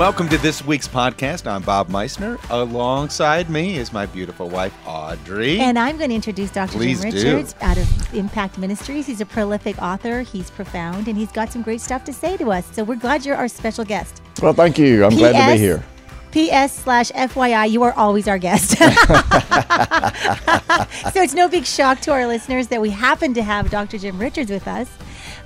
Welcome to this week's podcast. I'm Bob Meisner. Alongside me is my beautiful wife, Audrey. And I'm going to introduce Dr. Please Jim do. Richards out of Impact Ministries. He's a prolific author, he's profound, and he's got some great stuff to say to us. So we're glad you're our special guest. Well, thank you. I'm glad to be here. P.S. slash FYI, you are always our guest. so it's no big shock to our listeners that we happen to have Dr. Jim Richards with us.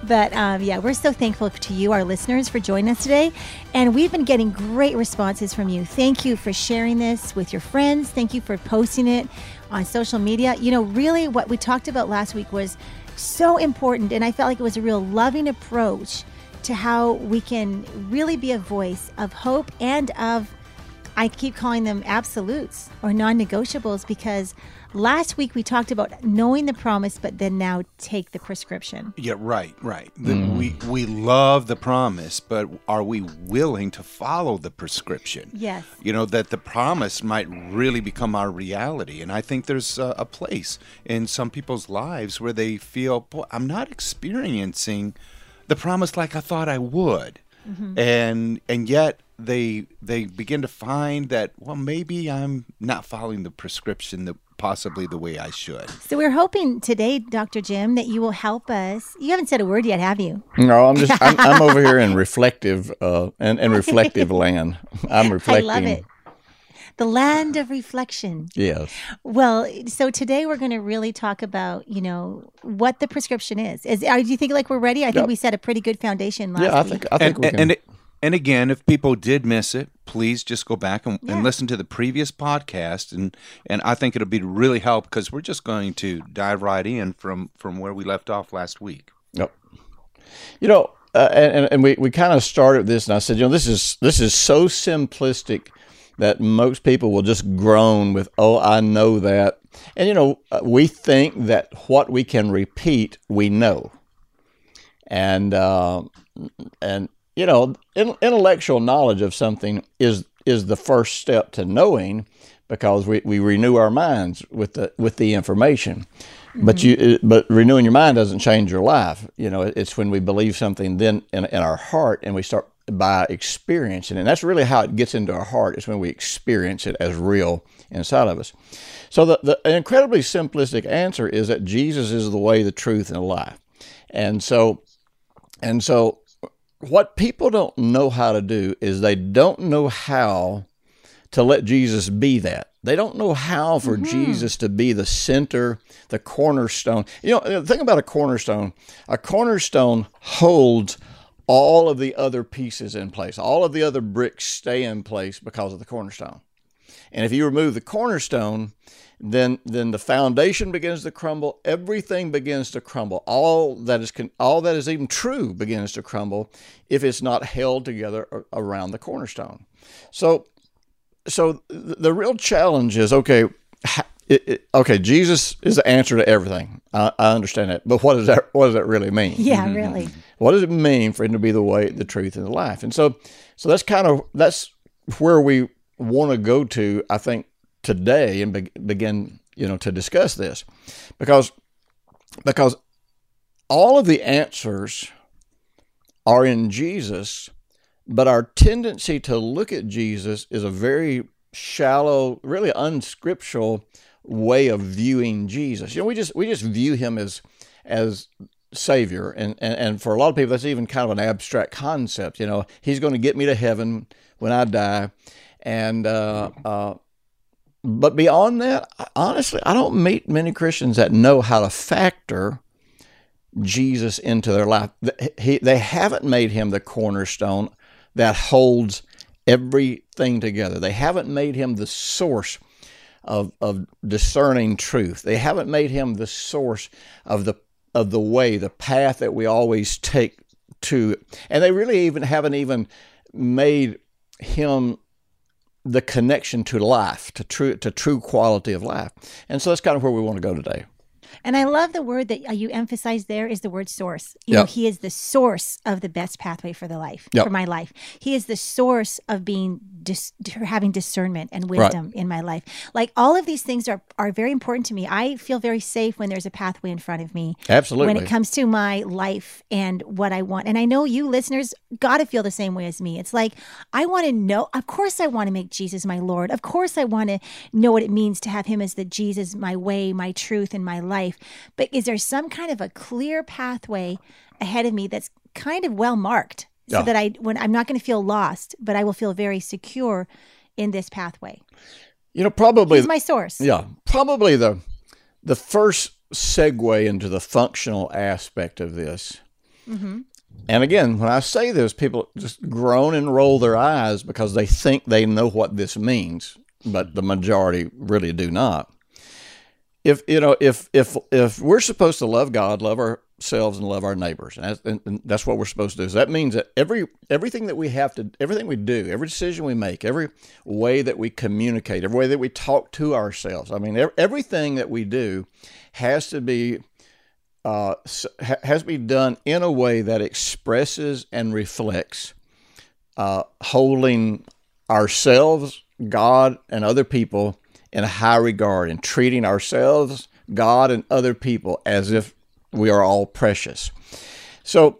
But um, yeah, we're so thankful to you, our listeners, for joining us today. And we've been getting great responses from you. Thank you for sharing this with your friends. Thank you for posting it on social media. You know, really, what we talked about last week was so important. And I felt like it was a real loving approach to how we can really be a voice of hope and of I keep calling them absolutes or non negotiables because last week we talked about knowing the promise, but then now take the prescription. yeah, right, right. The, mm. We we love the promise, but are we willing to follow the prescription? Yes. You know that the promise might really become our reality, and I think there's a, a place in some people's lives where they feel, "Boy, I'm not experiencing the promise like I thought I would," mm-hmm. and and yet they they begin to find that well maybe I'm not following the prescription the possibly the way I should. So we're hoping today, Dr. Jim, that you will help us. You haven't said a word yet, have you? No, I'm just I'm, I'm over here in reflective uh and, and reflective land. I'm reflecting. I love it. The land of reflection. Yes. Well, so today we're going to really talk about, you know, what the prescription is. Is are, do you think like we're ready? I think Yep. we set a pretty good foundation last Yeah, I week. think I think and, we can. and, and, and again, if people did miss it, please just go back and, Yeah. and listen to the previous podcast, and and I think it'll be really help because we're just going to dive right in from from where we left off last week. Yep. You know, uh, and, and we, we kind of started this, and I said, you know, this is this is so simplistic that most people will just groan with, "Oh, I know that," and you know, uh, we think that what we can repeat, we know, and uh, and you know, in, intellectual knowledge of something is is the first step to knowing because we, we renew our minds with the with the information. But you, mm-hmm. uh, but renewing your mind doesn't change your life. You know, it's when we believe something then in, in our heart and we start by experiencing it. And that's really how it gets into our heart. Is when we experience it as real inside of us. So the, the incredibly simplistic answer is that Jesus is the way, the truth, and the life. And so, and so, what people don't know how to do is they don't know how to let Jesus be that. They don't know how for mm-hmm. Jesus to be the center, the cornerstone. You know, the thing about a cornerstone, a cornerstone holds all of the other pieces in place. All of the other bricks stay in place because of the cornerstone. And if you remove the cornerstone, then then the foundation begins to crumble. Everything begins to crumble. All that is all that is even true begins to crumble if it's not held together around the cornerstone. So so the real challenge is okay. It, it, okay, Jesus is the answer to everything. I, I understand that, but what does that what does that really mean? yeah, really. What does it mean for him to be the way, the truth, and the life? And so, so that's kind of that's where we want to go to. I think today and be, begin, you know, to discuss this, because because all of the answers are in Jesus, but our tendency to look at Jesus is a very shallow, really unscriptural way of viewing Jesus. You know, we just we just view him as as savior. And, and and for a lot of people that's even kind of an abstract concept. You know he's going to get me to heaven when i die. And uh, uh, but beyond that honestly i don't meet many christians that know how to factor jesus into their life he, they haven't made him the cornerstone that holds everything together they haven't made him the source of, of discerning truth. They haven't made him the source of the of the way, the path that we always take to. And they really even haven't even made him the connection to life, to true to true quality of life. And so that's kind of where we want to go today. And I love the word that uh, you emphasize there is the word source. You know, he is the source of the best pathway for the life, Yep. for my life. He is the source of being dis- having discernment and wisdom in my life. Like all of these things are are very important to me. I feel very safe when there's a pathway in front of me. Absolutely. When it comes to my life and what I want. And I know you listeners got to feel the same way as me. It's like I want to know, of course I want to make Jesus my Lord. Of course I want to know what it means to have him as the Jesus, my way, my truth and my life. But is there some kind of a clear pathway ahead of me that's kind of well marked so that I when I'm not going to feel lost, but I will feel very secure in this pathway. you know, probably He's my source. Yeah, probably the the first segue into the functional aspect of this. Mm-hmm. And again, when I say this, people just groan and roll their eyes because they think they know what this means, but the majority really do not. If you know, if if if we're supposed to love God, love ourselves, and love our neighbors, and that's, and and that's what we're supposed to do. So that means that every everything that we have to, everything we do, every decision we make, every way that we communicate, every way that we talk to ourselves. I mean, everything that we do has to be uh, has to be done in a way that expresses and reflects uh, holding ourselves, God, and other people in high regard and treating ourselves, God, and other people as if we are all precious. So,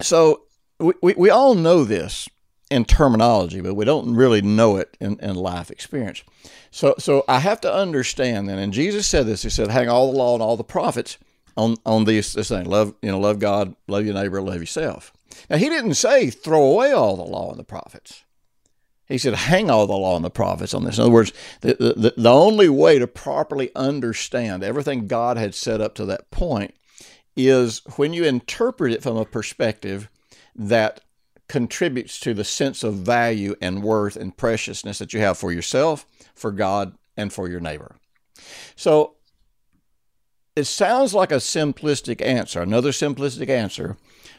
so we, we, we all know this in terminology, but we don't really know it in, in life experience. So, so I have to understand then, and Jesus said this. He said, "Hang all the law and all the prophets on on these this thing: love, you know, love God, love your neighbor, love yourself." Now, he didn't say throw away all the law and the prophets. He said, hang all the law and the prophets on this. In other words, the, the, the only way to properly understand everything God had set up to that point is when you interpret it from a perspective that contributes to the sense of value and worth and preciousness that you have for yourself, for God, and for your neighbor. So it sounds like a simplistic answer, another simplistic answer,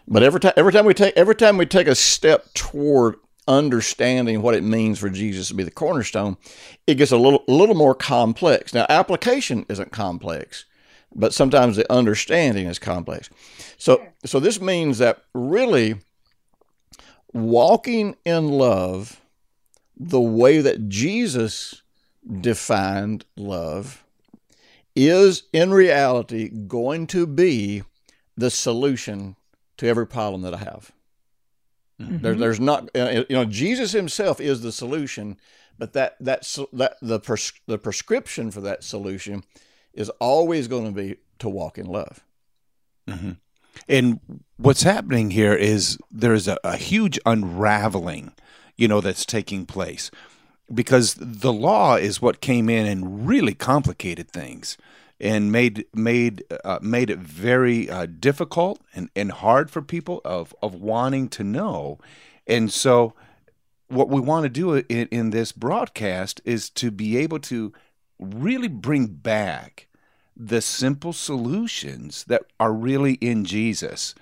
but every time every time we take every time we take a step toward understanding what it means for Jesus to be the cornerstone, it gets a little a little more complex. Now, application isn't complex, but sometimes the understanding is complex. So so this means that really walking in love the way that Jesus defined love is in reality going to be the solution to every problem that I have. There, there's not, uh, you know, Jesus Himself is the solution, but that that that the pres- the prescription for that solution is always going to be to walk in love. And what's happening here is there's a, a huge unraveling, you know, that's taking place because the law is what came in and really complicated things and made made uh, made it very uh, difficult and, and hard for people of of wanting to know. And so what we want to do in, in this broadcast is to be able to really bring back the simple solutions that are really in Jesus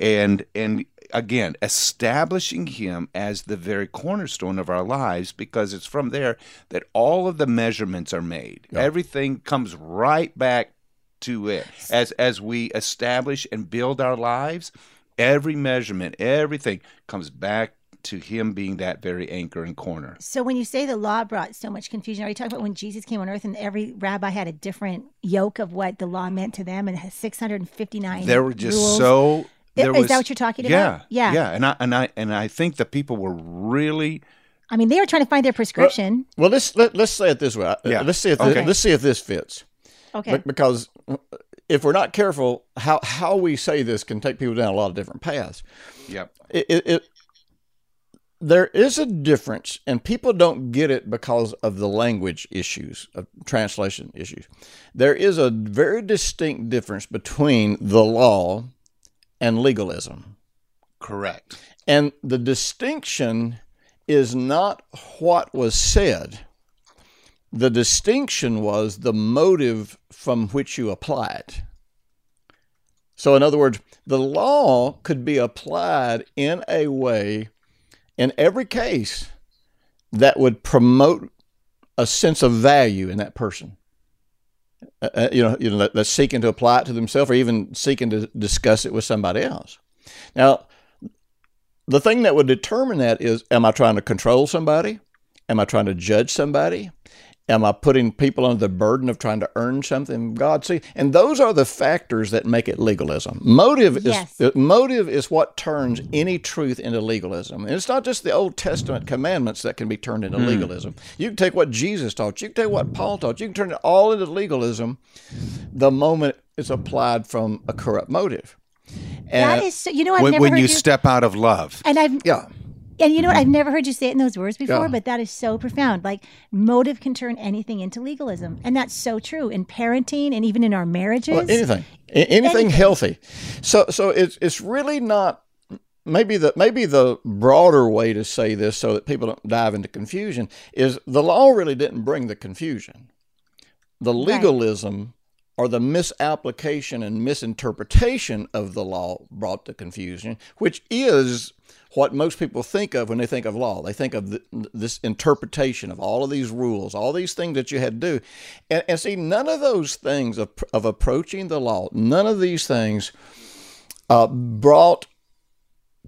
and and again establishing him as the very cornerstone of our lives because it's from there that all of the measurements are made. Everything comes right back to it. As as we establish and build our lives every measurement everything comes back to him being that very anchor and corner. So when you say the law brought so much confusion, are you talking about when Jesus came on earth and every rabbi had a different yoke of what the law meant to them and 659 there were just rules? so there Is was, that what you're talking yeah, about? Yeah. yeah and i and i and i think the people were really I mean, they were trying to find their prescription. Well, let's let, let's say it this way. Uh, yeah. Let's see if Okay. this, let's see if this fits. okay. Be- Because uh, if we're not careful, how how we say this can take people down a lot of different paths. yep it, it, it there is a difference and people don't get it because of the language issues of translation issues there is a very distinct difference between the law and legalism. Correct. And the distinction is not what was said. The distinction was the motive from which you apply it so, in other words, the law could be applied in a way, in every case, that would promote a sense of value in that person. Uh, you know, you know, that, that's seeking to apply it to themselves or even seeking to discuss it with somebody else. Now, the thing that would determine that is, am I trying to control somebody? Am I trying to judge somebody? Am I putting people under the burden of trying to earn something God? See, and those are the factors that make it legalism. Motive Yes. is motive is what turns any truth into legalism. And it's not just the Old Testament commandments that can be turned into hmm. legalism. You can take what Jesus taught, you can take what Paul taught, you can turn it all into legalism the moment it's applied from a corrupt motive. That And is so, you know, I've when, never when heard you you, step out of love. and I've yeah. And you know what? I've mm-hmm. never heard you say it in those words before, Yeah. but that is so profound. Like motive can turn anything into legalism, and that's so true in parenting and even in our marriages. Well, anything, anything, Anything. healthy. So, so it's it's really not. Maybe the maybe the broader way to say this, so that people don't dive into confusion, is the law really didn't bring the confusion. The legalism or the misapplication and misinterpretation of the law brought the confusion, which is what most people think of when they think of law. They think of the, this interpretation of all of these rules, all these things that you had to do. And, and see, none of those things of, of approaching the law, none of these things uh, brought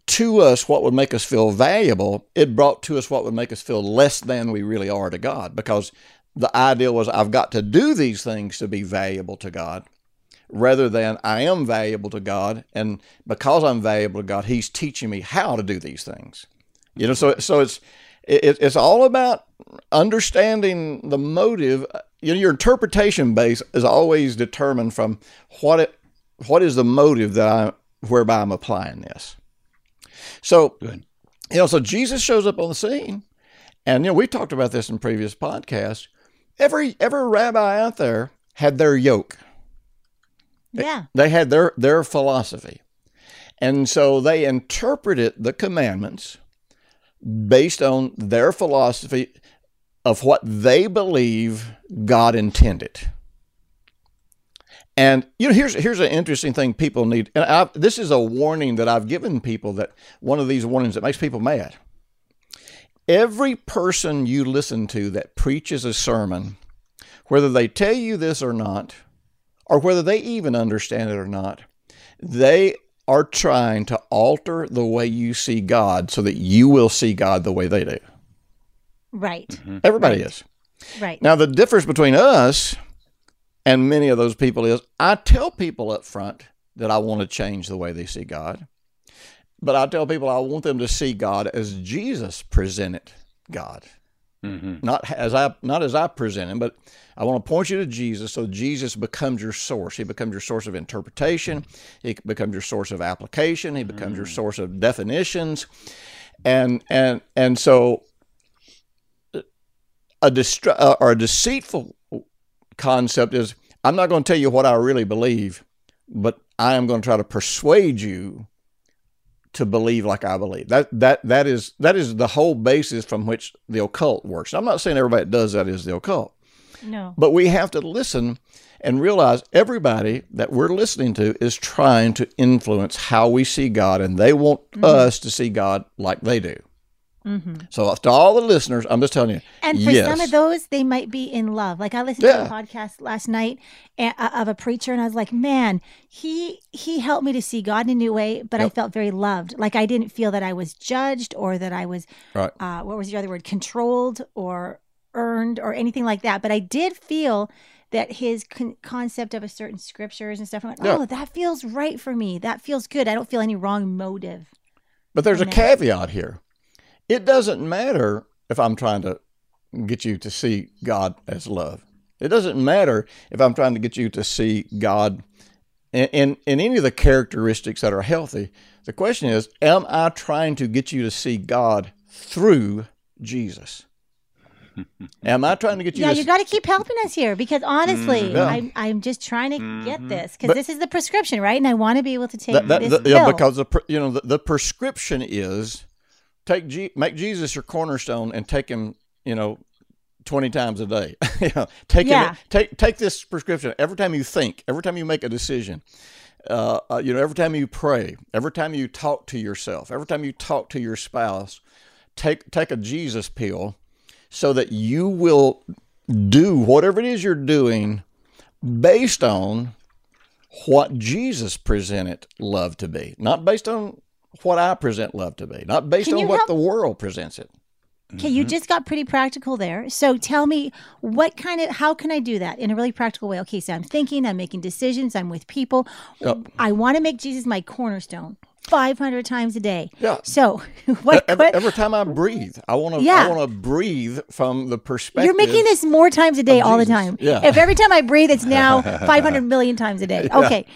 to us what would make us feel valuable. It brought to us what would make us feel less than we really are to God because the idea was I've got to do these things to be valuable to God rather than I am valuable to God, and because I'm valuable to God, He's teaching me how to do these things. You know, so so it's it, it's all about understanding the motive. You know, your interpretation base is always determined from what it what is the motive that I whereby I'm applying this. So, Good. you know, so Jesus shows up on the scene, and you know we talked about this in previous podcasts. Every every rabbi out there had their yoke. yeah, They had their their philosophy. And so they interpreted the commandments based on their philosophy of what they believe God intended. And you know, here's here's an interesting thing people need, and I, this is a warning that I've given people. That one of these warnings that makes people mad. Every person you listen to that preaches a sermon, whether they tell you this or not, or whether they even understand it or not, they are trying to alter the way you see God so that you will see God the way they do. right, mm-hmm. Everybody is. right. Now, the difference between us and many of those people is I tell people up front that I want to change the way they see God, but I tell people I want them to see God as Jesus presented God. Mm-hmm. Not as I not as I present him, but I want to point you to Jesus so Jesus becomes your source. He becomes your source of interpretation. He becomes your source of application. He becomes your mm. source of definitions. And and and so uh, a distra- uh, or a deceitful concept is I'm not going to tell you what I really believe, but I am going to try to persuade you to believe like I believe. That that that is that is the whole basis from which the occult works. I'm not saying everybody that does that is the occult, No, but we have to listen and realize everybody that we're listening to is trying to influence how we see God, and they want mm-hmm. us to see God like they do. So to all the listeners, I'm just telling you, And for yes, some of those, they might be in love. Like I listened Yeah. to a podcast last night of a preacher, and I was like, "Man, he he helped me to see God in a new way." But I felt very loved. Like I didn't feel that I was judged or that I was right. uh, what was the other word? Controlled or earned or anything like that. But I did feel that his con- concept of a certain scriptures and stuff. Like, Yeah. oh, that feels right for me. That feels good. I don't feel any wrong motive. But there's a that. caveat here. It doesn't matter if I'm trying to get you to see God as love. It doesn't matter if I'm trying to get you to see God in, in, in any of the characteristics that are healthy. The question is, am I trying to get you to see God through Jesus? am I trying to get you Yeah, to you got to keep helping us here because honestly, Mm, Yeah. I'm, I'm just trying to get this because this is the prescription, right? And I want to be able to take that, that, this the- pill. yeah, because the you know the, the prescription is take G, make Jesus your cornerstone and take him you know twenty times a day. you know, take Yeah. him, take take this prescription every time you think, every time you make a decision. Uh, uh, you know, every time you pray, every time you talk to yourself, every time you talk to your spouse, take take a Jesus pill, so that you will do whatever it is you're doing based on what Jesus presented love to be, not based on what I present love to be, not based Can on what help- the world presents it. Okay, you mm-hmm. just got pretty practical there. So tell me what kind of how can I do that in a really practical way? Okay, so I'm thinking, I'm making decisions, I'm with people. Yep. I want to make Jesus my cornerstone 500 times a day. Yeah. So what, Every, what every time I breathe, I want to. Yeah. I want to breathe from the perspective. you're making this more times a day all the time. Yeah. If every time I breathe it's now 500 million times a day. Okay.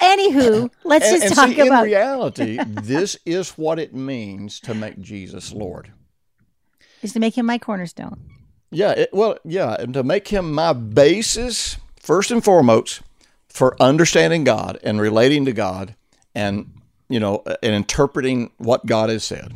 Anywho, let's just and talk see, in reality, this is what it means to make Jesus Lord. is to make him my cornerstone. Yeah, it, well, yeah, and to make him my basis first and foremost for understanding God and relating to God, and you know, and interpreting what God has said.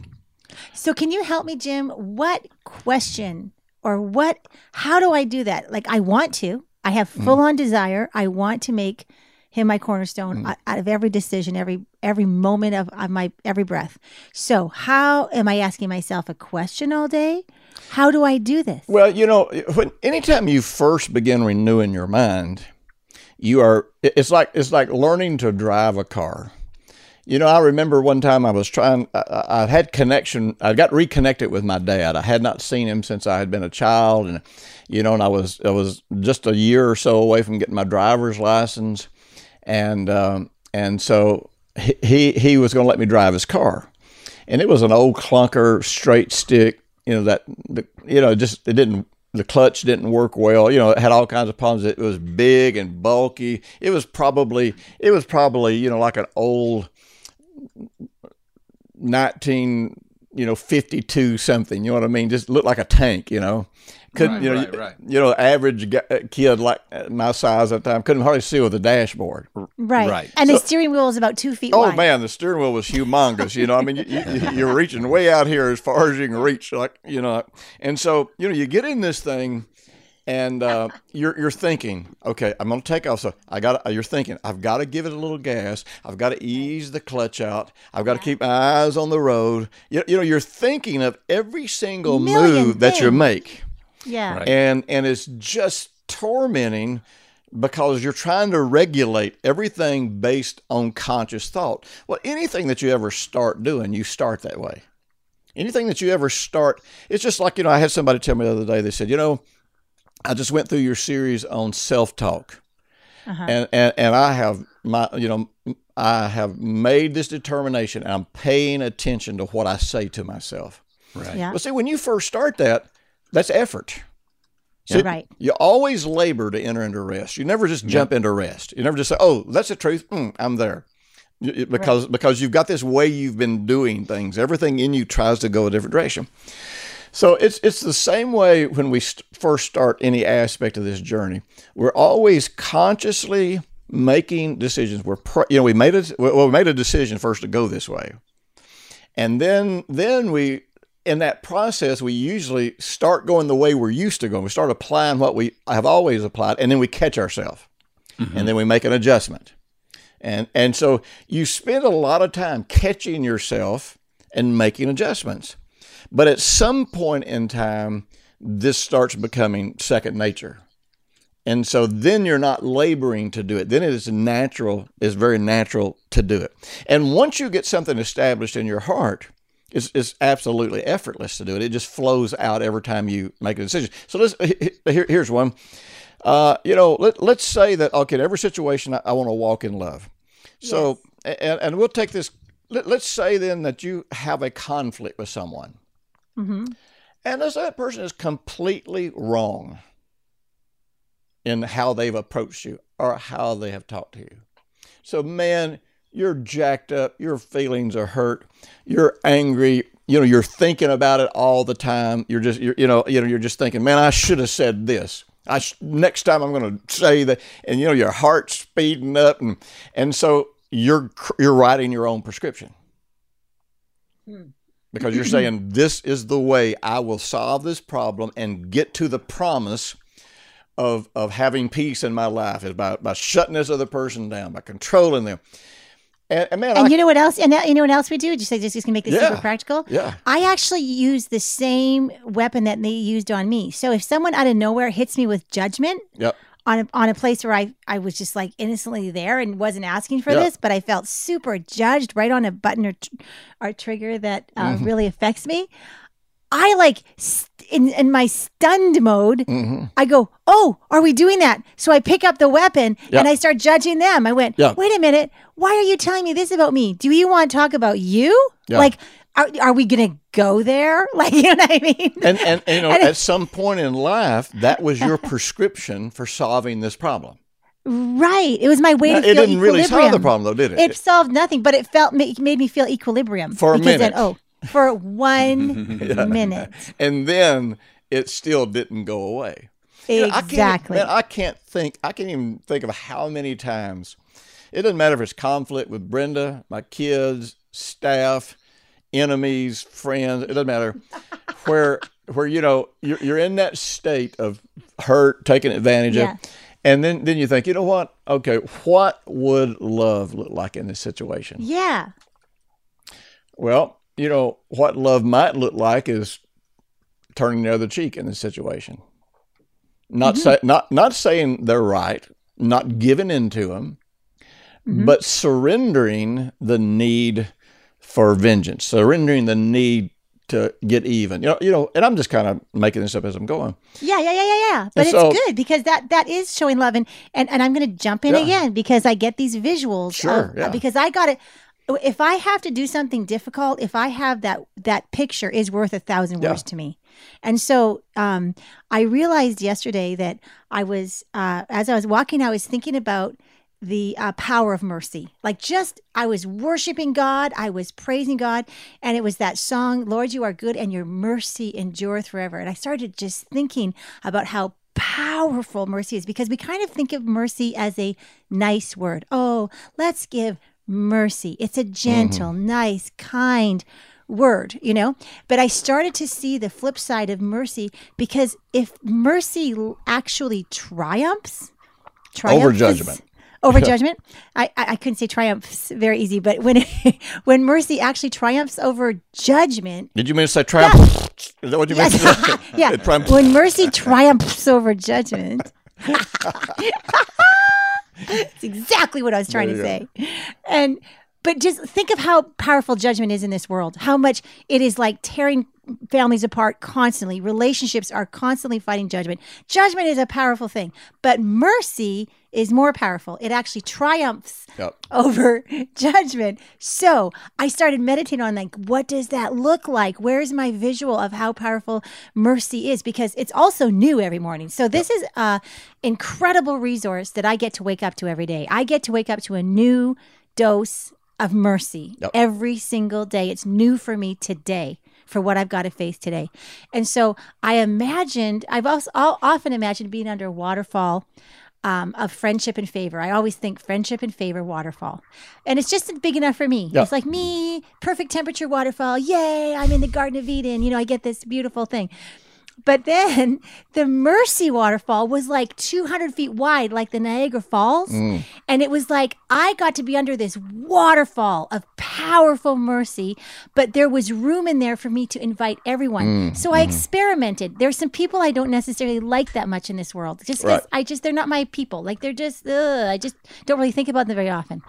So can you help me, Jim? What question or what how do I do that? Like I want to. I have Mm. full on desire. I want to make him my cornerstone Mm. out- of every decision, every every moment of, of my every breath. So how am I asking myself a question all day? How do I do this? Well, you know, when anytime you first begin renewing your mind, you are it's like it's like learning to drive a car. You know, I remember one time I was trying. I I had connection. I got reconnected with my dad. I had not seen him since I had been a child, and you know, and I was I was just a year or so away from getting my driver's license, and um, and so he he, was going to let me drive his car, and it was an old clunker, straight stick. You know that the, you know just it didn't the clutch didn't work well. You know, it had all kinds of problems. It was big and bulky. It was probably it was probably you know like an old nineteen you know fifty two something. You know what I mean? Just looked like a tank. You know. Couldn't Right, you know right, you, right. you know average g- uh, kid like uh, my size at the time couldn't hardly see with the dashboard. Right. Right. And the steering wheel is about two feet Oh wide. man, the steering wheel was humongous. You know, I mean, you, you, you're reaching way out here as far as you can reach, like you know. And so, you know, you get in this thing, and uh, you're you're thinking, okay, I'm going to take off. So I got. You're thinking, I've got to give it a little gas. I've got to ease the clutch out. I've got to keep my eyes on the road. You, you know, you're thinking of every single Million move that you make Yeah. Right. and and it's just tormenting because you're trying to regulate everything based on conscious thought. Well, anything that you ever start doing, you start that way. Anything that you ever start, it's just like you know. I had somebody tell me the other day. They said, you know, I just went through your series on self talk, Uh-huh. and, and and I have my you know I have made this determination. And I'm paying attention to what I say to myself. Right. Yeah. Well, see, when you first start that, that's effort. See, Right. You always labor to enter into rest. You never just jump into rest. You never just say, "Oh, that's the truth. Mm, I'm there," You- you- because because you've got this way you've been doing things. Everything in you tries to go a different direction. So it's it's the same way when we st- first start any aspect of this journey. We're always consciously making decisions. We're pr- you know we made a well we made a decision first to go this way, and then then we in that process we usually start going the way we're used to going. We start applying what we have always applied, and then we catch ourselves, mm-hmm. and then we make an adjustment. And and so you spend a lot of time catching yourself and making adjustments. But at some point in time, this starts becoming second nature. And so then you're not laboring to do it. Then it is natural, it's very natural to do it. And once you get something established in your heart, it's, it's absolutely effortless to do it. It just flows out every time you make a decision. So let's, here, here's one. Uh, you know, let, let's say that, okay, in every situation, I, I want to walk in love. So, and, and we'll take this, let, let's say then that you have a conflict with someone. Mm-hmm. And let's say that person is completely wrong in how they've approached you or how they have talked to you. So, man, you're jacked up, your feelings are hurt, you're angry, you know, you're thinking about it all the time. You're just, you're, you know, you know, you're just thinking, man, I should have said this. I sh- next time I'm going to say that, and you know, your heart's speeding up, and and so you're you're writing your own prescription hmm. because you're saying this is the way I will solve this problem and get to the promise of of having peace in my life is by by shutting this other person down, by controlling them. And, and man, And I, you know what else? And you know what else we do? Just say just, just gonna make this Yeah. super practical. yeah, I actually use the same weapon that they used on me. So if someone out of nowhere hits me with judgment, yep, on a, on a place where I, I was just like innocently there and wasn't asking for this, but I felt super judged right on a button or, tr- or trigger that uh, Mm-hmm. really affects me. I like st- in, in my stunned mode, Mm-hmm. I go, Oh, are we doing that? So I pick up the weapon Yeah. and I start judging them. I went, Yeah. Wait a minute. Why are you telling me this about me? Do you want to talk about you? Yeah. Like, are, are we going to go there? Like, you know what I mean? And, and, and, you know, And at some point in life, that was your prescription for solving this problem. right. It was my way Now, to it didn't really solve the problem, though, did it? It solved nothing, but it felt ma- made me feel equilibrium For a because then minute. oh, for one minute, and then it still didn't go away. You know, I can't- exactly. man, I can't think. I can't even think of how many times. It doesn't matter if it's conflict with Brenda, my kids, staff, enemies, friends. It doesn't matter where where you know you're, you're in that state of hurt, taken advantage Yeah. of, and then then you think, you know what? Okay, what would love look like in this situation? yeah, Well, you know what love might look like is turning the other cheek in this situation. Not mm-hmm. say, not not saying they're right, not giving in to them, mm-hmm. but surrendering the need for vengeance, surrendering the need to get even. You know, you know, and I'm just kind of making this up as I'm going. yeah, yeah, yeah, yeah, yeah. But And it's so- good because that that is showing love, and and, and I'm going to jump in Yeah. again because I get these visuals. Sure, of- yeah. Because I got it. If I have to do something difficult, if I have that that picture is worth a thousand Yeah. words to me, and so um, I realized yesterday that I was uh, as I was walking, I was thinking about the uh, power of mercy. Like just, I was worshiping God, I was praising God, and it was that song, Lord, you are good and your mercy endureth forever. And I started just thinking about how powerful mercy is because we kind of think of mercy as a nice word. Oh, let's give mercy. It's a gentle, mm-hmm. nice, kind word, you know? But I started to see the flip side of mercy because if mercy actually triumphs, triumphs over judgment. over judgment. I, I I couldn't say triumphs very easy, but when when mercy actually triumphs over judgment, Did you mean to say triumph? Is that what you meant? to say? yeah, when mercy triumphs over judgment. It's exactly what I was trying to say. And but just think of how powerful judgment is in this world. How much it is like tearing families apart constantly. Relationships are constantly fighting judgment. Judgment is a powerful thing, but mercy is more powerful. It actually triumphs Yep. over judgment. So I started meditating on like, what does that look like? Where's my visual of how powerful mercy is? Because it's also new every morning. So this is a incredible resource that I get to wake up to every day. I get to wake up to a new dose of mercy Yep. every single day. It's new for me today for what I've got to face today. And so I imagined, I've also I'll often imagined being under a waterfall um, of friendship and favor. I always think friendship and favor waterfall. And it's just big enough for me. Yeah. It's like me, perfect temperature waterfall. Yay, I'm in the Garden of Eden. You know, I get this beautiful thing. But then the Mercy waterfall was like 200 feet wide, like the Niagara Falls. Mm. And it was like I got to be under this waterfall of powerful mercy, but there was room in there for me to invite everyone. Mm, so I mm-hmm. experimented. There's some people I don't necessarily like that much in this world. Just Right. I just, they're not my people. Like they're just, ugh, I just don't really think about them very often.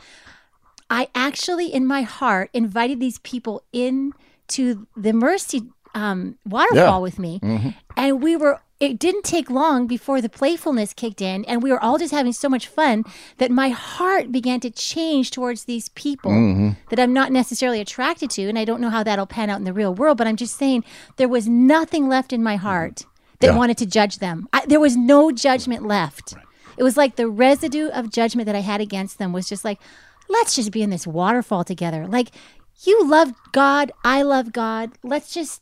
I actually, in my heart, invited these people in to the Mercy um, waterfall Yeah. with me, mm-hmm. and we were. It didn't take long before the playfulness kicked in, and we were all just having so much fun that my heart began to change towards these people mm-hmm. that I'm not necessarily attracted to, and I don't know how that'll pan out in the real world. But I'm just saying there was nothing left in my heart mm-hmm. that Yeah. wanted to judge them. I, there was no judgment left. It was like the residue of judgment that I had against them was just like, let's just be in this waterfall together. Like, you love God, I love God. Let's just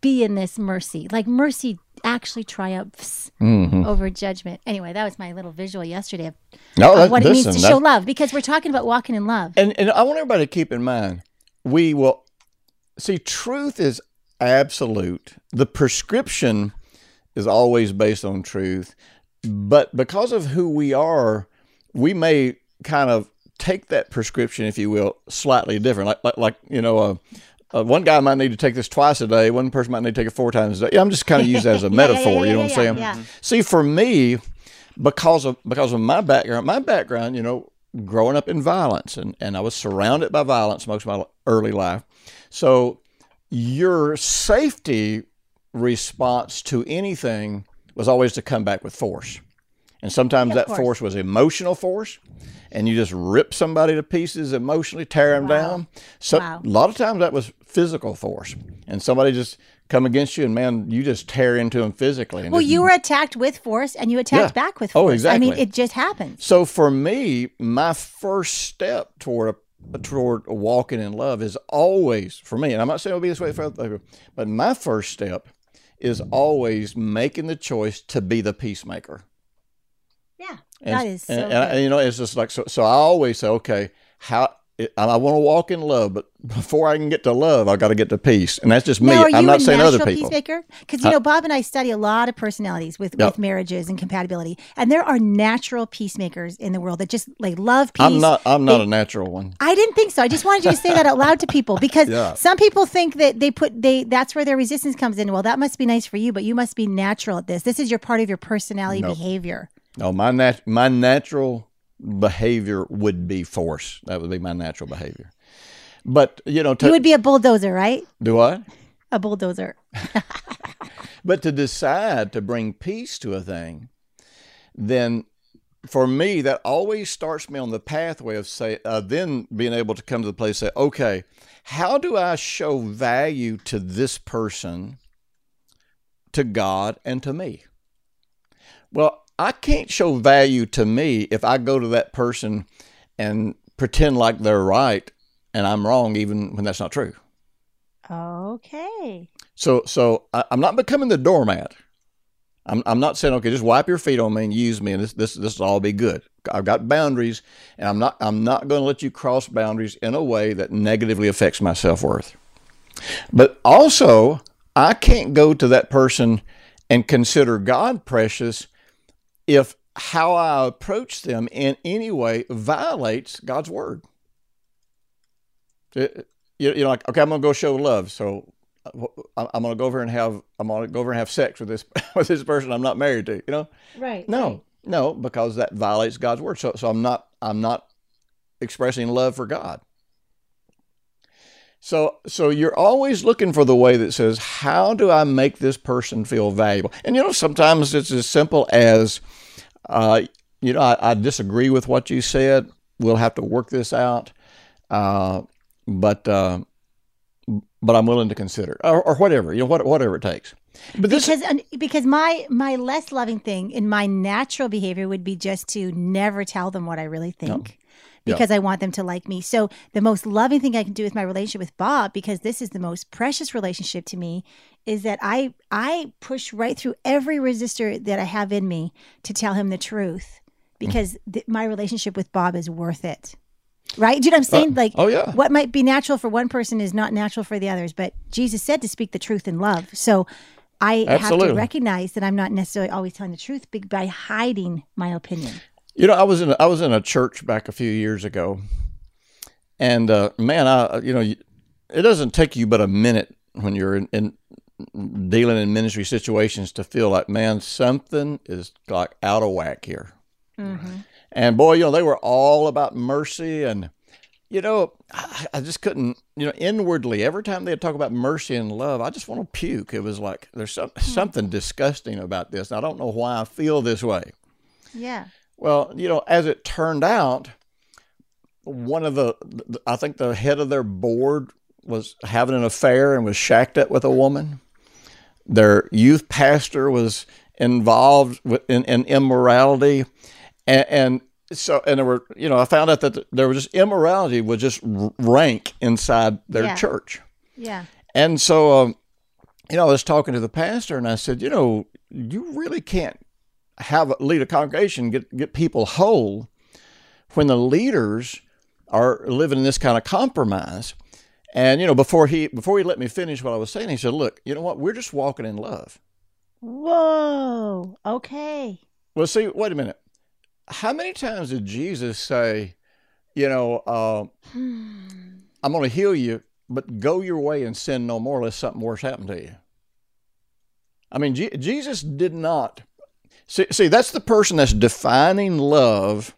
be in this mercy. Like, mercy actually triumphs Mm-hmm. over judgment. Anyway, that was my little visual yesterday of, No, of that, what it means to that- show love because we're talking about walking in love. And and I want everybody to keep in mind, we will see truth is absolute. The prescription is always based on truth, but because of who we are, we may kind of take that prescription, if you will, slightly different. Like like, like you know, uh, uh, one guy might need to take this twice a day. One person might need to take it four times a day. Yeah, I'm just kind of use that as a Yeah, yeah, metaphor. yeah, you know what I'm saying? yeah. See, for me, because of because of my background. My background, you know, growing up in violence, and and I was surrounded by violence most of my early life. So your safety response to anything was always to come back with force. And sometimes that course. force was emotional force, and you just rip somebody to pieces emotionally, tear them Wow. down. So Wow. a lot of times that was physical force, and somebody just come against you, and man, you just tear into them physically. Well, just- you were attacked with force and you attacked Yeah. back with oh, force. Oh, exactly. I mean, it just happens. So for me, my first step toward a, toward walking in love is always for me, and I'm not saying it'll be this way for other people, but my first step is always making the choice to be the peacemaker. Yeah. And, that is so and, and, you know, it's just like so. So I always say, okay, how it, I want to walk in love, but before I can get to love, I got to get to peace, and that's just me. Now, I'm not saying other people. peacemaker? Because you know, Bob and I study a lot of personalities with, Yeah. with marriages and compatibility, and there are natural peacemakers in the world that just like love peace. I'm not. I'm not They- a natural one. I didn't think so. I just wanted you to say that out loud to people because Yeah. some people think that they put they that's where their resistance comes in. Well, that must be nice for you, but you must be natural at this. This is your part of your personality Nope. behavior. No, my nat- my natural behavior would be force. That would be my natural behavior. But you know, to, You would be a bulldozer, right? do I? A bulldozer. But to decide to bring peace to a thing, then for me that always starts me on the pathway of say, uh, then being able to come to the place say, okay, how do I show value to this person, to God, and to me? Well, I can't show value to me if I go to that person and pretend like they're right and I'm wrong, even when that's not true. Okay. So, so I, I'm not becoming the doormat. I'm, I'm not saying, okay, just wipe your feet on me and use me, and this, this, this will all be good. I've got boundaries, and I'm not, I'm not going to let you cross boundaries in a way that negatively affects my self worth. But also, I can't go to that person and consider God precious if how I approach them in any way violates God's word. It- you're like, okay, I'm to go show love. So uh, I'm to go over and have, I'm to go over and have sex with this, with this person I'm not married to, you know? Right. No, no, because that violates God's word. So, so I'm not, I'm not expressing love for God. So, so you're always looking for the way that says, how do I make this person feel valuable? And you know, sometimes it's as simple as, uh, you know, I, I disagree with what you said. We'll have to work this out, uh, but uh, but I'm willing to consider, or, or whatever, you know, what, whatever it takes. But this, because because my my less loving thing in my natural behavior would be just to never tell them what I really think Yeah. Because I want them to like me. So the most loving thing I can do with my relationship with Bob because this is the most precious relationship to me is that I I push right through every resistor that I have in me to tell him the truth mm. because th- my relationship with Bob is worth it. Right? Do you know what I'm uh, saying? like oh yeah, what might be natural for one person is not natural for the others but jesus said to speak the truth in love so i have to recognize that i'm not necessarily always telling the truth by hiding my opinion You know, I was in a, I was in a church back a few years ago, and uh, man, I you know, it doesn't take you but a minute when you're in, in dealing in ministry situations to feel like, man, something is like out of whack here. And boy, you know, they were all about mercy, and you know, I, I just couldn't, you know, inwardly every time they'd talk about mercy and love, I just want to puke. It was like there's some, something disgusting about this. I don't know why I feel this way. yeah Well, you know, as it turned out, one of the, I think the head of their board was having an affair and was shacked up with a woman. Their youth pastor was involved in, in immorality. And, and so, and there were, you know, I found out that there was just immorality was just rank inside their Yeah. church. yeah And so, um, you know, I was talking to the pastor and I said, you know, you really can't have a, lead a congregation, get, get people whole when the leaders are living in this kind of compromise. And, you know, before he, before he let me finish what I was saying, he said, look, you know what? We're just walking in love. whoa okay Well, see, wait a minute. How many times did Jesus say, you know, uh, I'm going to heal you, but go your way and sin no more, lest something worse happen to you? I mean, Je- Jesus did not. See, see, that's the person that's defining love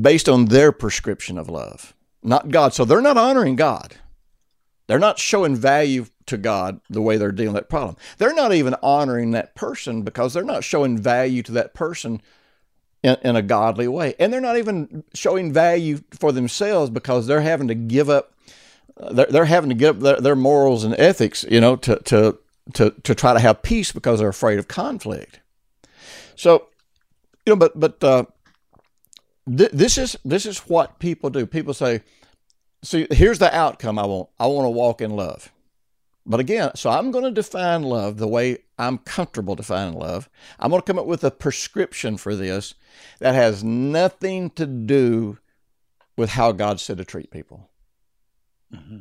based on their prescription of love, not God. So they're not honoring God. They're not showing value to God the way they're dealing with that problem. They're not even honoring that person because they're not showing value to that person in, in a godly way. And they're not even showing value for themselves because they're having to give up they're, they're having to give up their, their morals and ethics, you know, to, to to to try to have peace because they're afraid of conflict. So, you know, but but uh, th- this is this is what people do. People say, "See, here's the outcome I want. I want to walk in love." But again, so I'm going to define love the way I'm comfortable defining love. I'm going to come up with a prescription for this that has nothing to do with how God said to treat people. Mm-hmm.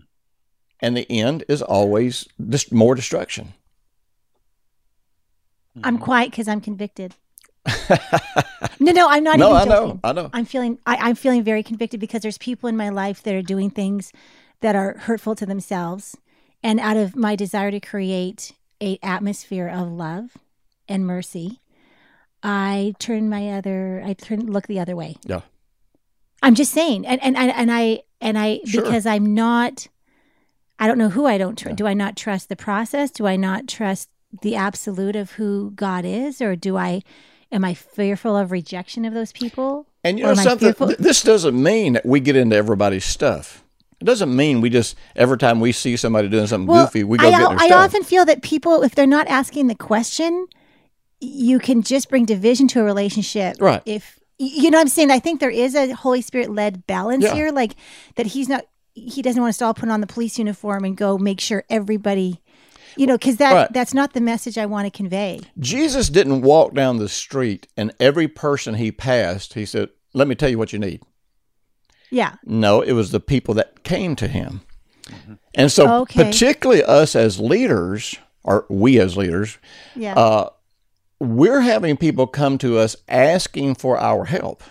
And the end is always just more destruction. I'm quiet because I'm convicted. no, no, I'm not. No, even I know. I know. I'm feeling. I, I'm feeling very convicted because there's people in my life that are doing things that are hurtful to themselves, and out of my desire to create a atmosphere of love and mercy, I turn my other. I turn look the other way. Yeah. I'm just saying, and and and, and I and I Sure. because I'm not. I don't know who I don't trust. Do I not trust the process? Do I not trust the absolute of who God is, or do I? Am I fearful of rejection of those people? And you know something, th- this doesn't mean that we get into everybody's stuff. It doesn't mean we just every time we see somebody doing something goofy, we go I, get their I stuff. often feel that people, if they're not asking the question, you can just bring division to a relationship. Right. If you know what I'm saying, I think there is a Holy Spirit led balance Yeah. here, like that he's not, he doesn't want us to all put on the police uniform and go make sure everybody, you know, because that Right. that's not the message I want to convey. Jesus didn't walk down the street and every person he passed, he said, "Let me tell you what you need." Yeah. No, it was the people that came to him. And so, Okay. particularly us as leaders, or we as leaders, Yeah. uh, we're having people come to us asking for our help.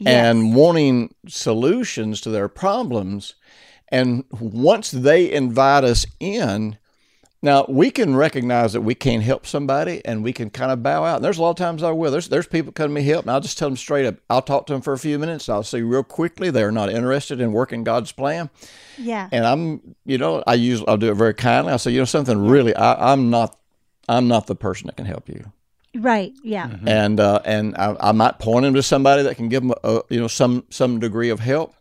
Yes. and wanting solutions to their problems. And once they invite us in, now we can recognize that we can't help somebody and we can kind of bow out. And there's a lot of times I will. There's there's people come to me help, and I'll just tell them straight up. I'll talk to them for a few minutes. I'll see real quickly they're not interested in working God's plan. yeah. And I'm, you know, I use I'll do it very kindly. I'll say, you know, something really, I, I'm not, I'm not the person that can help you Right. Yeah. and uh, and I, I might point them to somebody that can give them a, you know some some degree of help.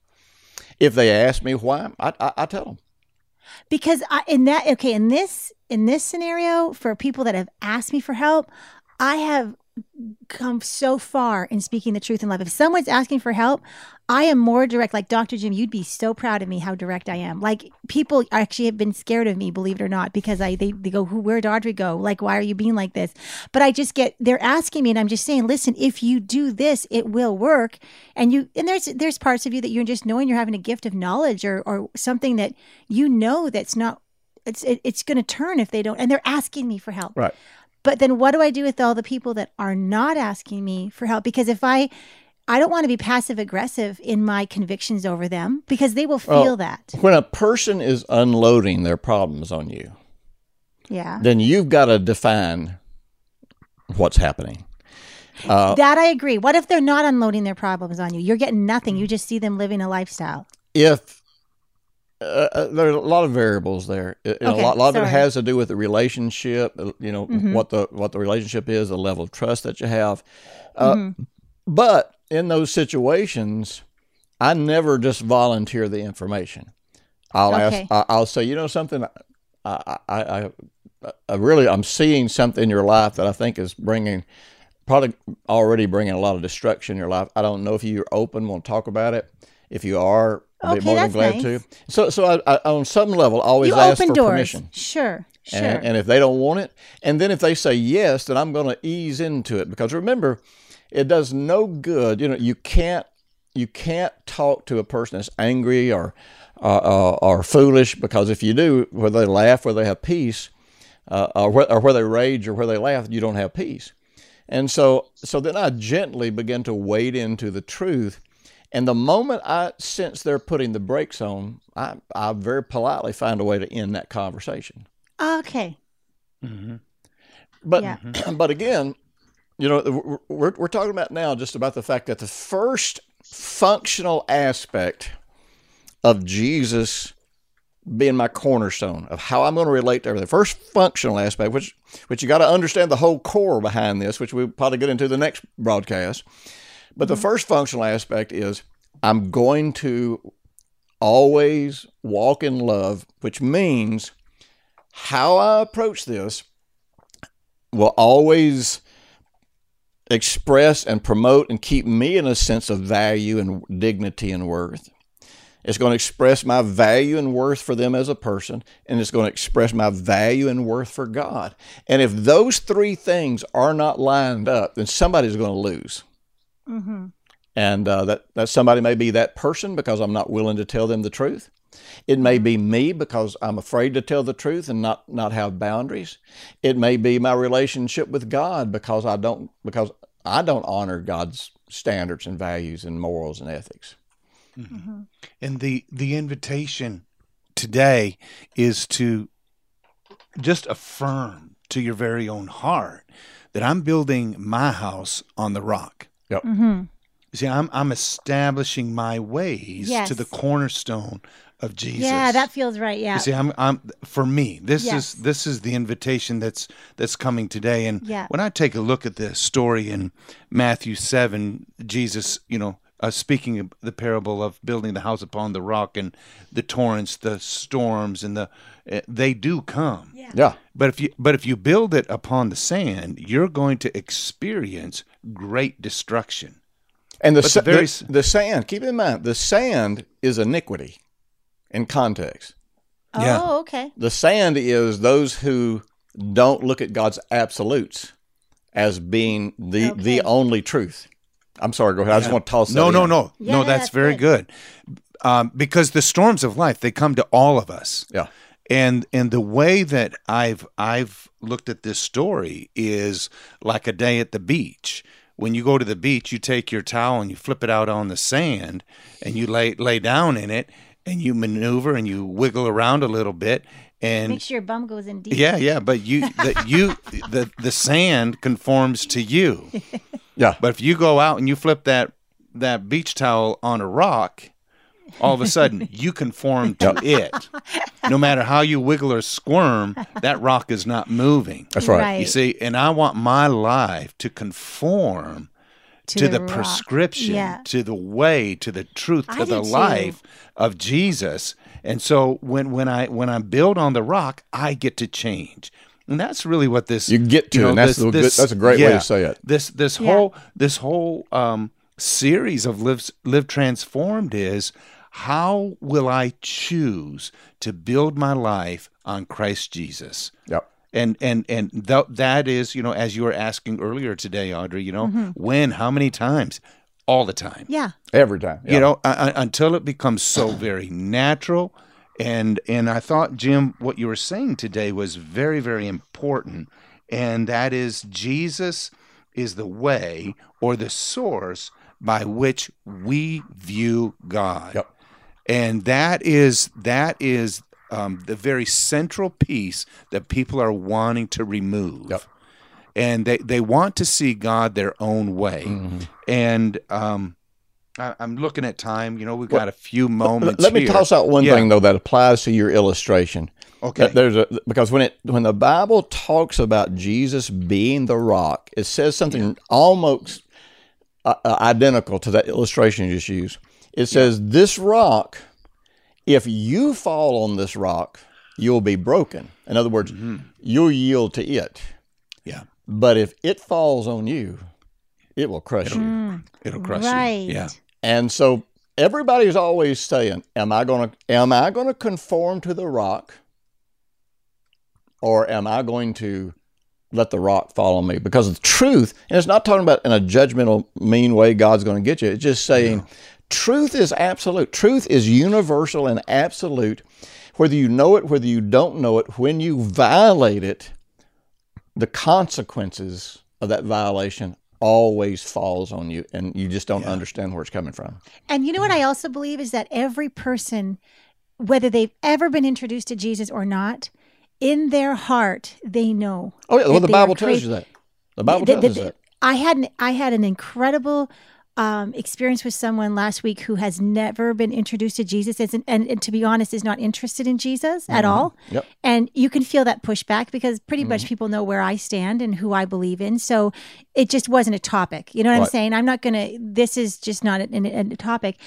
If they ask me why, I, I, I tell them. Because I, in that okay in this in this scenario for people that have asked me for help i have come so far in speaking the truth in love. If someone's asking for help i am more direct. Like dr jim you'd be so proud of me how direct i am. Like people actually have been scared of me believe it or not because i they, they go who where'd audrey go? Like why are you being like this? But i just get they're asking me and i'm just saying listen if you do this it will work. And you and there's there's parts of you that you're just knowing you're having a gift of knowledge or or something that you know that's not it's it, it's going to turn if they don't and they're asking me for help. Right. But then what do i do with all the people that are not asking me for help? Because if i i don't want to be passive aggressive in my convictions over them because they will feel Well, that. When a person is unloading their problems on you, yeah. then you've got to define what's happening. Uh, that i agree. What if they're not unloading their problems on you? You're getting nothing. You just see them living a lifestyle. If uh, uh, there are a lot of variables there. It- Okay, a lot, a lot of it has to do with the relationship. uh, You know Mhm. what the what the relationship is, the level of trust that you have. Uh, Mhm. But in those situations, I never just volunteer the information. I'll Okay. ask. I- I'll say, you know, something. I, I, I, I really, I'm seeing something in your life that I think is bringing, probably already bringing a lot of destruction in your life. I don't know if you're open, want to talk about it. If you are, I'll be Okay, more than glad nice. to. So, so I, I, on some level, I always you ask open for doors permission. sure sure And, and if they don't want it, and then if they say yes, then I'm going to ease into it because remember, it does no good. You know, you can't you can't talk to a person that's angry or uh, uh, or foolish because if you do, whether they laugh, whether they have peace, uh, or, where, or where they rage or where they laugh, you don't have peace. And so, so then I gently begin to wade into the truth. And the moment I sense they're putting the brakes on, I, I very politely find a way to end that conversation. okay mm-hmm. But Yeah. but again, you know, we're, we're we're talking about now just about the fact that the first functional aspect of Jesus being my cornerstone of how I'm going to relate to everything. First functional aspect, which which you got to understand the whole core behind this, which we'll probably get into the next broadcast. But the mm-hmm. first functional aspect is I'm going to always walk in love, which means how I approach this will always express and promote and keep me in a sense of value and dignity and worth. It's going to express my value and worth for them as a person, and it's going to express my value and worth for God. And if those three things are not lined up, then somebody's going to lose. Mm-hmm. And uh, that, that somebody may be that person because I'm not willing to tell them the truth. It may be me because I'm afraid to tell the truth and not, not have boundaries. It may be my relationship with God because I don't because I don't honor God's standards and values and morals and ethics. Mm-hmm. Mm-hmm. And the the invitation today is to just affirm to your very own heart that I'm building my house on the rock. Yep. You see, I'm I'm establishing my ways Yes. to the cornerstone of Jesus. Yeah, that feels right. Yeah. You see, I'm, I'm for me. This Yes. is this is the invitation that's that's coming today. And Yeah. when I take a look at the story in Matthew seven, Jesus, you know, uh, speaking of the parable of building the house upon the rock and the torrents, the storms, and the uh, they do come. Yeah. Yeah. But if you but if you build it upon the sand, you're going to experience great destruction. And the, sa- the very the, the sand, keep in mind, the sand is iniquity in context. Yeah. Oh, okay. The sand is those who don't look at God's absolutes as being the Okay. the only truth. I'm sorry, go ahead. I just want to toss that No, no, in. no, Yeah, no. no, That's that's very good. Um, because the storms of life they come to all of us. Yeah. And and the way that I've I've looked at this story is like a day at the beach. When you go to the beach, you take your towel and you flip it out on the sand, and you lay lay down in it, and you maneuver and you wiggle around a little bit, and Make sure your bum goes in deep. yeah, yeah. But you the you the the sand conforms to you. Yeah. But if you go out and you flip that that beach towel on a rock, all of a sudden you conform to it. No matter how you wiggle or squirm, that rock is not moving. That's right. Right. You see, and I want my life to conform to, the, rock. prescription, Yeah. to the way, to the truth, I to the do too. life of Jesus. And so when when I when I build on the rock, I get to change. And that's really what this You get to, know, and that's this- the good- this- that's a great way to say it. This this Yeah. whole this whole um, series of live live transformed is how will I choose to build my life on Christ Jesus? Yep. and and and th- that is you know as you were asking earlier today audrey you know Mm-hmm. when how many times all the time Yeah. Every time. you know uh, until it becomes so very natural and and i thought jim what you were saying today was very very important and that is jesus is the way or the source by which we view god Yep. And that is that is um, the very central piece that people are wanting to remove Yep. and they, they want to see god their own way Mm-hmm. and um, I, i'm looking at time you know we've got a few moments Let me toss out one Yeah. thing though that applies to your illustration. Okay. There's a because when it when the Bible talks about Jesus being the rock, it says something almost uh, uh, identical to that illustration you just used. It says, "This rock, if you fall on this rock, you'll be broken." In other words, Mm-hmm. you'll yield to it. yeah But if it falls on you, it will crush you. it'll crush Right. you yeah And so everybody's always saying, "Am I going to am I going to conform to the rock or am I going to let the rock fall on me?" Because the truth, and it's not talking about in a judgmental mean way God's going to get you. It's just saying truth is absolute. Truth is universal and absolute. Whether you know it, whether you don't know it, when you violate it, the consequences of that violation always falls on you and you just don't understand where it's coming from. And you know what I also believe is that every person, whether they've ever been introduced to Jesus or not, in their heart they know. Oh yeah, well the Bible tells you that. The Bible the- tells the- us that. I had an, I had an incredible um, experience with someone last week who has never been introduced to Jesus and, and, and to be honest is not interested in Jesus at all. Mm-hmm. Yep. And you can feel that pushback because pretty Mm-hmm. much people know where I stand and who I believe in. So it just wasn't a topic. You know what I'm saying? I'm not going to, this is just not a, topic.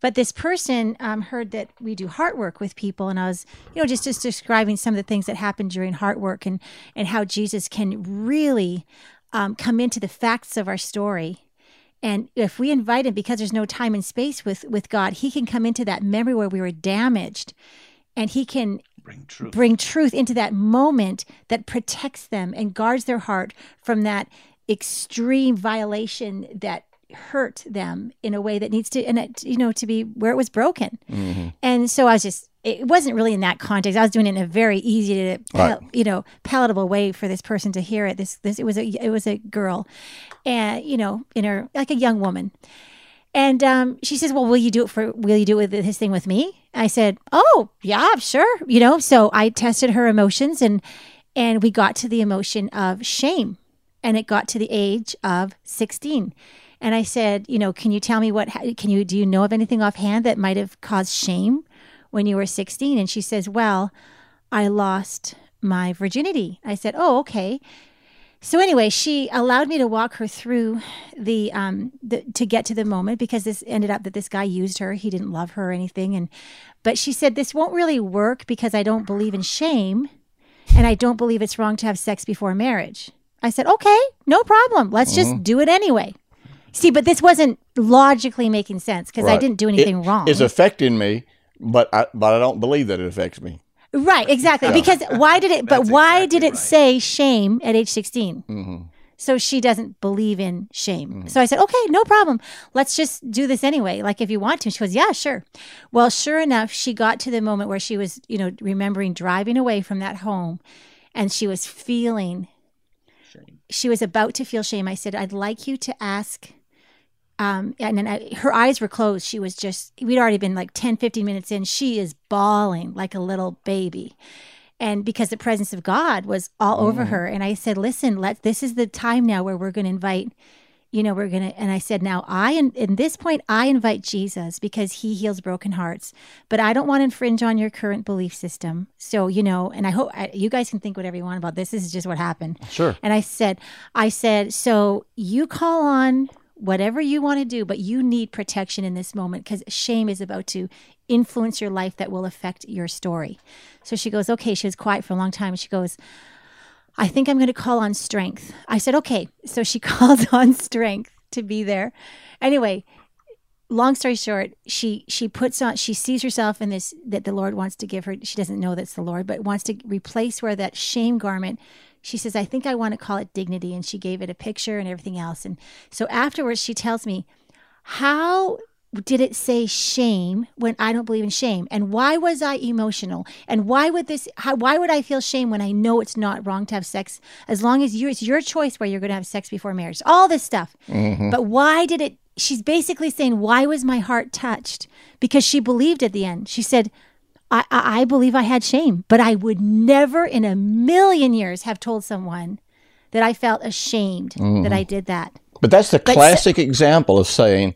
But this person um, heard that we do heart work with people, and I was, you know, just just describing some of the things that happen during heart work and and how Jesus can really um, come into the facts of our story. And if we invite him, because there's no time and space with with God, he can come into that memory where we were damaged, and he can Bring truth. bring truth into that moment that protects them and guards their heart from that extreme violation that hurt them in a way that needs to and it, you know to be where it was broken. Mm-hmm. And so i was just it wasn't really in that context i was doing it in a very easy to Right. you know palatable way for this person to hear it this this it was a it was a girl and you know in her like a young woman and um, she says, "Well, will you do it for? Will you do it with this thing with me?" I said, "Oh, yeah, sure." You know, so I tested her emotions, and and we got to the emotion of shame, and it got to the age of sixteen. And I said, "You know, can you tell me what? Can you do you know of anything offhand that might have caused shame when you were 16?" And she says, "Well, I lost my virginity." I said, "Oh, okay." So anyway, she allowed me to walk her through the um the, to get to the moment because this ended up that this guy used her. He didn't love her or anything and but she said this won't really work because I don't believe in shame and I don't believe it's wrong to have sex before marriage. I said, "Okay, no problem. Let's just do it anyway." See, but this wasn't logically making sense because I didn't do anything It wrong. It's affecting me, but I but I don't believe that it affects me. Right, exactly. Because why did it? But why exactly did it right. say shame at age 16 Mm-hmm. So she doesn't believe in shame. So I said, okay, no problem. Let's just do this anyway. Like if you want to. She goes, yeah, sure. Well, sure enough, she got to the moment where she was, you know, remembering driving away from that home, and she was feeling. Shame. She was about to feel shame. I said, I'd like you to ask um, and then I, her eyes were closed. She was just, we'd already been like 10, 15 minutes in. She is bawling like a little baby. And because the presence of God was all over her. And I said, listen, let this is the time now where we're going to invite, you know, we're going to, and I said, now I, in, in this point, I invite Jesus because he heals broken hearts, but I don't want to infringe on your current belief system. So, you know, and I hope I, you guys can think whatever you want about this. This is just what happened. Sure. And I said, I said, so you call on whatever you want to do, but you need protection in this moment because shame is about to influence your life that will affect your story. So she goes, okay. She was quiet for a long time. She goes, I think I'm going to call on strength. I said, okay. So she called on strength to be there. Anyway, long story short, she she puts on she sees herself in this that the Lord wants to give her. She doesn't know that's the Lord, but wants to replace where that shame garment. She says, I think I want to call it dignity. And she gave it a picture and everything else. And so afterwards, she tells me, How did it say shame when I don't believe in shame? And why was I emotional? And why would this, how, why would I feel shame when I know it's not wrong to have sex as long as you, it's your choice where you're going to have sex before marriage? All this stuff. Mm-hmm. But why did it, she's basically saying, why was my heart touched? Because she believed at the end. She said, I, I, I believe I had shame, but I would never in a million years have told someone that I felt ashamed that mm-hmm. I did that. But that's the But classic example of saying,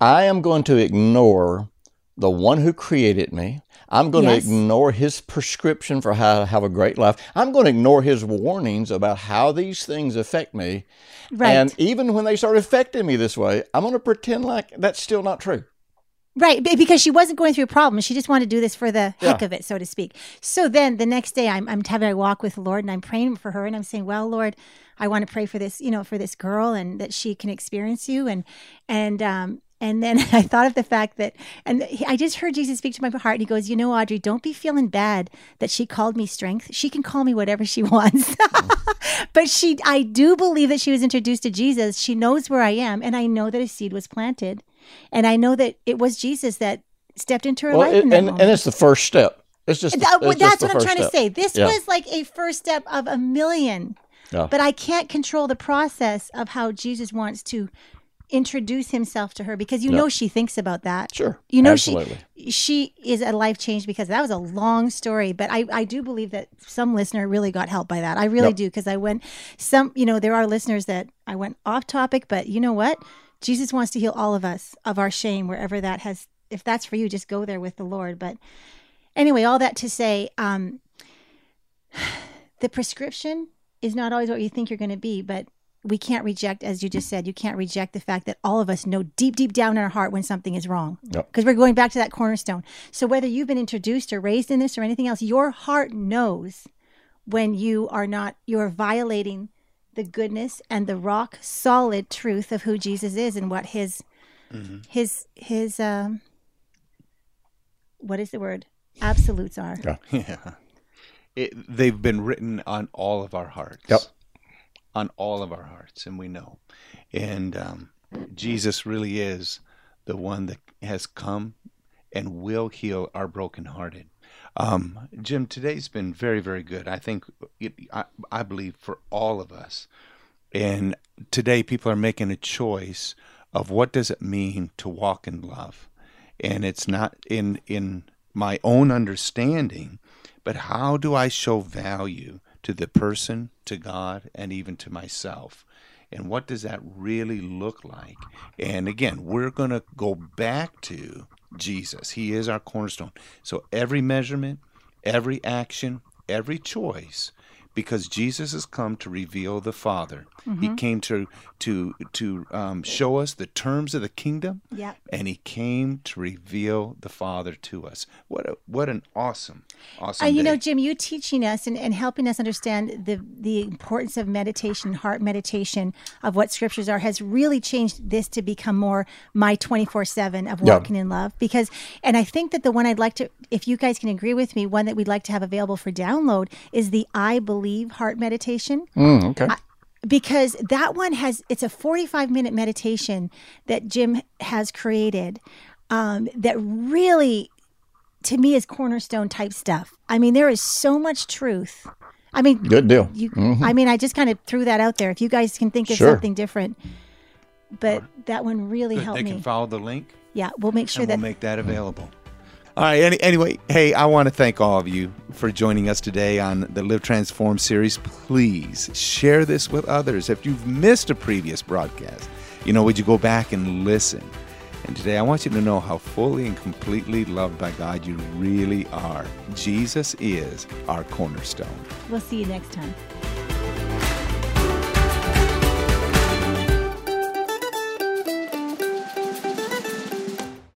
I am going to ignore the one who created me. I'm going Yes. to ignore his prescription for how to have a great life. I'm going to ignore his warnings about how these things affect me. Right. And even when they start affecting me this way, I'm going to pretend like that's still not true. Right, because she wasn't going through a problem. She just wanted to do this for the heck Yeah. of it, so to speak. So then the next day, I'm, I'm having a walk with the Lord and I'm praying for her and I'm saying, well, Lord, I want to pray for this, you know, for this girl and that she can experience you. And, and, um, and then I thought of the fact that, and I just heard Jesus speak to my heart. And he goes, You know, Audrey, don't be feeling bad that she called me strength. She can call me whatever she wants. but she, I do believe that she was introduced to Jesus. She knows where I am. And I know that a seed was planted. And I know that it was Jesus that stepped into her Well, life. it- in and, moment. and it's the first step. It's just, That- uh, it's that's the what I'm trying step. to say. This Yeah. was like a first step of a million. Yeah. But I can't control the process of how Jesus wants to introduce himself to her because you know she thinks about that. Sure. You know Absolutely. she she is a life change because that was a long story, but I I do believe that some listener really got help by that. I really Yep. do because I went some you know there are listeners that I went off topic, but you know what? Jesus wants to heal all of us of our shame wherever that has if that's for you just go there with the Lord. But anyway, all that to say um the prescription is not always what you think you're going to be, but we can't reject, as you just said, you can't reject the fact that all of us know deep, deep down in our heart when something is wrong. Yep. Because we're going back to that cornerstone. So whether you've been introduced or raised in this or anything else, your heart knows when you are not, you're violating the goodness and the rock solid truth of who Jesus is and what his, his, his, um, what is the word? Absolutes are. Yeah. Yeah. It, they've been written on all of our hearts. Yep. On all of our hearts, and we know. And um, Jesus really is the one that has come and will heal our brokenhearted. Um, Jim, today's been very, very good. I think, it, I, I believe, for all of us. And today, people are making a choice of what does it mean to walk in love, and it's not in in my own understanding, but how do I show value to the person, to God, and even to myself? And what does that really look like? And again, we're going to go back to Jesus. He is our cornerstone. So every measurement, every action, every choice, because Jesus has come to reveal the Father. He mm-hmm. came to to to um, show us the terms of the kingdom, Yep. and he came to reveal the Father to us. What a what an awesome, awesome. And you know. Jim, you teaching us and, and helping us understand the the importance of meditation, heart meditation, of what scriptures are, has really changed this to become more my twenty four seven of Yeah. walking in love. Because, and I think that the one I'd like to, if you guys can agree with me, one that we'd like to have available for download is the I Believe Heart Meditation Mm, okay. Because that one has it's a 45 minute meditation that jim has created um, that really to me is cornerstone type stuff i mean there is so much truth i mean Good deal. you i mean i just kind of threw that out there if you guys can think of Sure. something different but that one really Good, helped they me can follow the link. yeah we'll make sure and we'll make that available. All right. Any, anyway, hey, I want to thank all of you for joining us today on the Live Transform series. Please share this with others. If you've missed a previous broadcast, you know, would you go back and listen? And today I want you to know how fully and completely loved by God you really are. Jesus is our cornerstone. we'll see you next time